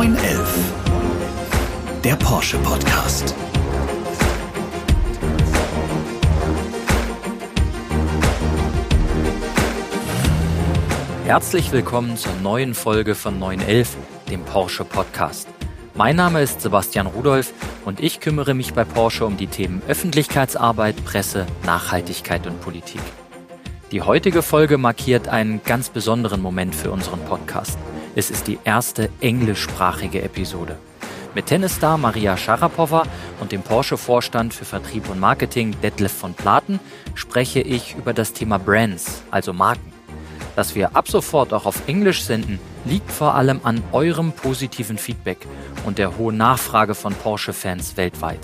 911. Der Porsche Podcast. Herzlich willkommen zur neuen Folge von 911, dem Porsche Podcast. Mein Name ist Sebastian Rudolph und ich kümmere mich bei Porsche um die Themen Öffentlichkeitsarbeit, Presse, Nachhaltigkeit und Politik. Die heutige Folge markiert einen ganz besonderen Moment für unseren Podcast. Es ist die erste englischsprachige Episode. Mit Tennisstar Maria Sharapova und dem Porsche-Vorstand für Vertrieb und Marketing Detlef von Platen spreche ich über das Thema Brands, also Marken. Dass wir ab sofort auch auf Englisch senden, liegt vor allem an eurem positiven Feedback und der hohen Nachfrage von Porsche-Fans weltweit.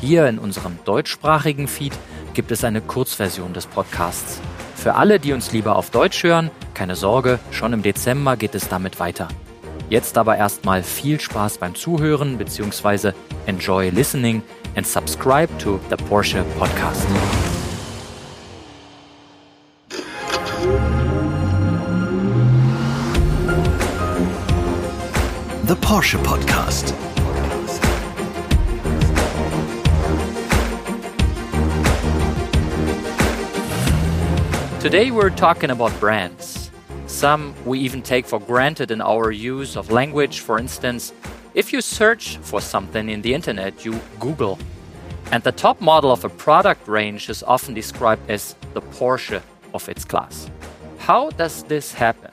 Hier in unserem deutschsprachigen Feed gibt es eine Kurzversion des Podcasts. Für alle, die uns lieber auf Deutsch hören, keine Sorge, schon im Dezember geht es damit weiter. Jetzt aber erstmal viel Spaß beim Zuhören bzw. enjoy listening and subscribe to the Porsche Podcast. The Porsche Podcast. Today we're talking about brands. Some we even take for granted in our use of language. For instance, if you search for something in the internet, you Google. And the top model of a product range is often described as the Porsche of its class. How does this happen?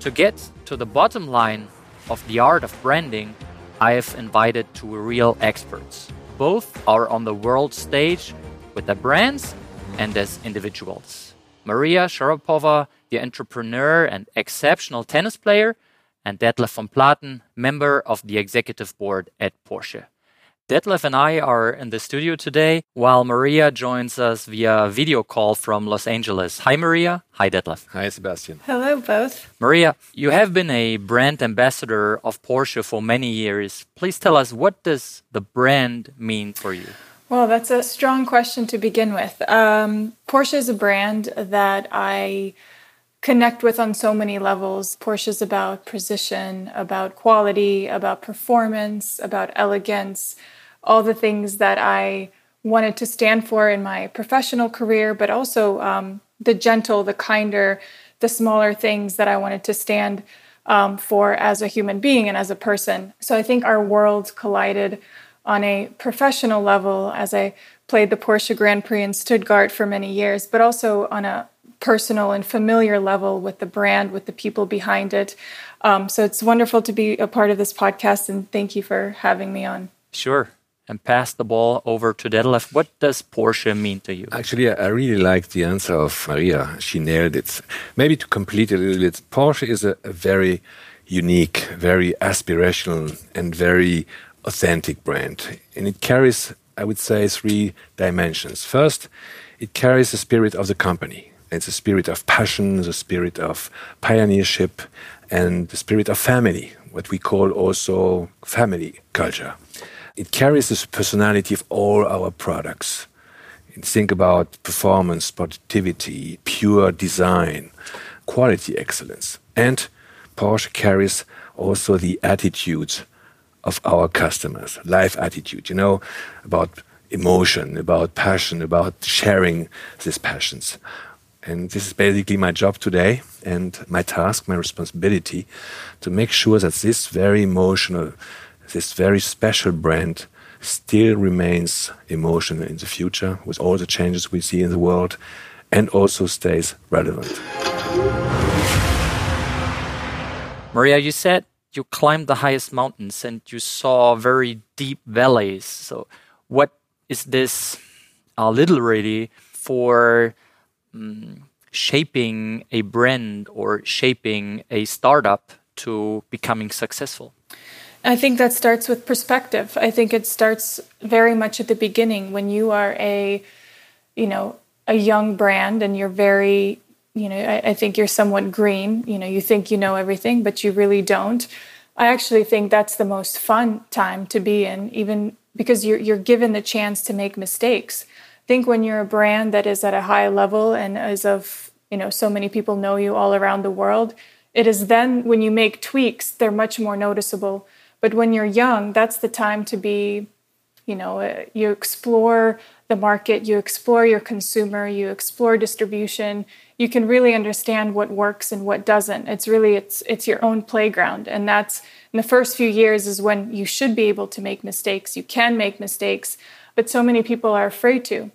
To get to the bottom line of the art of branding, I have invited two real experts. Both are on the world stage with their brands and as individuals. Maria Sharapova, the entrepreneur and exceptional tennis player, and Detlef von Platen, member of the executive board at Porsche. Detlef and I are in the studio today, while Maria joins us via video call from Los Angeles. Hi, Maria. Hi, Detlef. Hi, Sebastian. Hello, both. Maria, you have been a brand ambassador of Porsche for many years. Please tell us what does the brand mean for you? Well, that's a strong question to begin with. Um, Porsche is a brand that I connect with on so many levels. Porsche is about precision, about quality, about performance, about elegance, all the things that I wanted to stand for in my professional career, but also um, the gentle, the kinder, the smaller things that I wanted to stand um, for as a human being and as a person. So I think our worlds collided on a professional level as I played the Porsche Grand Prix in Stuttgart for many years, but also on a personal and familiar level with the brand, with the people behind it. Um, so it's wonderful to be a part of this podcast, and thank you for having me on. Sure. And pass the ball over to Detlef. What does Porsche mean to you? Actually, I really like the answer of Maria. She nailed it. Maybe to complete it a little bit, Porsche is a, a very unique, very aspirational, and very authentic brand. And it carries, I would say, three dimensions. First, it carries the spirit of the company. It's a spirit of passion, the spirit of pioneership, and the spirit of family, what we call also family culture. It carries the personality of all our products. Think about performance, productivity, pure design, quality excellence. And Porsche carries also the attitudes of our customers, life attitude, you know, about emotion, about passion, about sharing these passions. And this is basically my job today and my task, my responsibility to make sure that this very emotional, this very special brand still remains emotional in the future with all the changes we see in the world and also stays relevant. Maria, you said you climbed the highest mountains and you saw very deep valleys. So, what is this uh, literally for um, shaping a brand or shaping a startup to becoming successful? I think that starts with perspective. I think it starts very much at the beginning when you are a, you know, a young brand and you're very you know, I, I, think you're somewhat green. You know, you think you know everything, but you really don't. I actually think that's the most fun time to be in, even because you're you're given the chance to make mistakes. I think when you're a brand that is at a high level and is of you know so many people know you all around the world, It is then when you make tweaks, they're much more noticeable. But when you're young, that's the time to be, you know, uh, you explore the market, you explore your consumer, you explore distribution. You can really understand what works and what doesn't. It's really it's it's your own playground, and that's in the first few years is when you should be able to make mistakes. You can make mistakes, but so many people are afraid to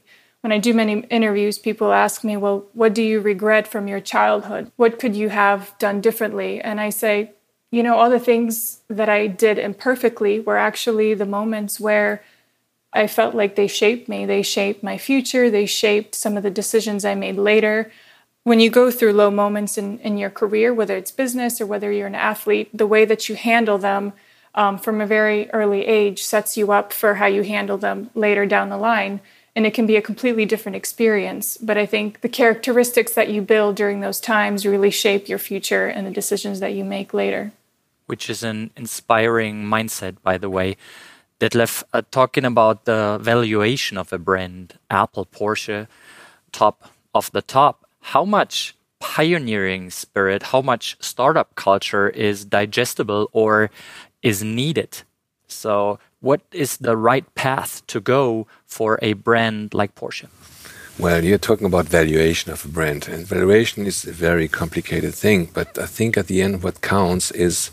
when I do many interviews, people ask me, Well, what do you regret from your childhood? What could you have done differently? And I say, You know, all the things that I did imperfectly were actually the moments where I felt like they shaped me. They shaped my future, they shaped some of the decisions I made later. When you go through low moments in, in your career, whether it's business or whether you're an athlete, the way that you handle them um, from a very early age sets you up for how you handle them later down the line and it can be a completely different experience. But I think the characteristics that you build during those times really shape your future and the decisions that you make later. Which is an inspiring mindset, by the way. Detlef, uh, talking about the valuation of a brand, Apple, Porsche, top of the top, how much pioneering spirit, how much startup culture is digestible or is needed? So, what is the right path to go for a brand like Porsche? Well, you're talking about valuation of a brand, and valuation is a very complicated thing. But I think at the end, what counts is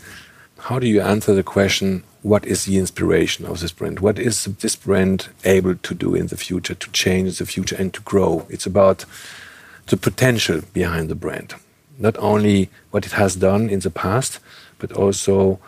how do you answer the question what is the inspiration of this brand? What is this brand able to do in the future to change the future and to grow? It's about the potential behind the brand, not only what it has done in the past, but also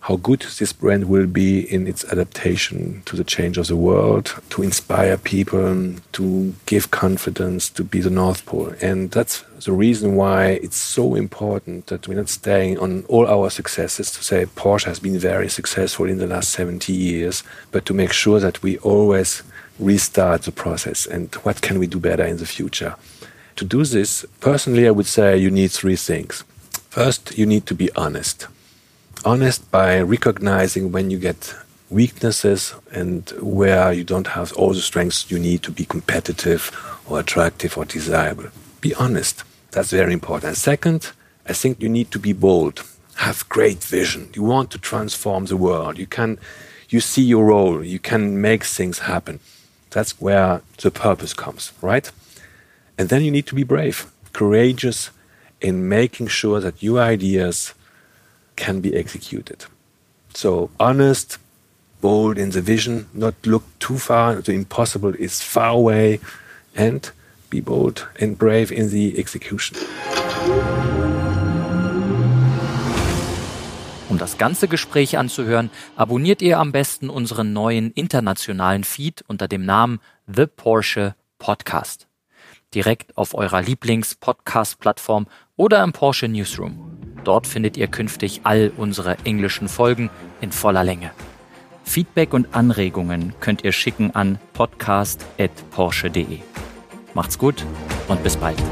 how good this brand will be in its adaptation to the change of the world, to inspire people, to give confidence, to be the North Pole. And that's the reason why it's so important that we're not staying on all our successes to say Porsche has been very successful in the last 70 years, but to make sure that we always restart the process and what can we do better in the future. To do this, personally, I would say you need three things. First, you need to be honest honest by recognizing when you get weaknesses and where you don't have all the strengths you need to be competitive or attractive or desirable. Be honest. That's very important. Second, I think you need to be bold. Have great vision. You want to transform the world. You can you see your role. You can make things happen. That's where the purpose comes, right? And then you need to be brave, courageous in making sure that your ideas can be executed. So honest, bold in the vision, not look too far. The impossible is far away, and be bold and brave in the execution. Um das ganze Gespräch anzuhören, abonniert ihr am besten unseren neuen internationalen Feed unter dem Namen The Porsche Podcast. Direkt auf eurer Lieblings-Podcast-Plattform oder im Porsche Newsroom. Dort findet ihr künftig all unsere englischen Folgen in voller Länge. Feedback und Anregungen könnt ihr schicken an podcast.porsche.de. Macht's gut und bis bald.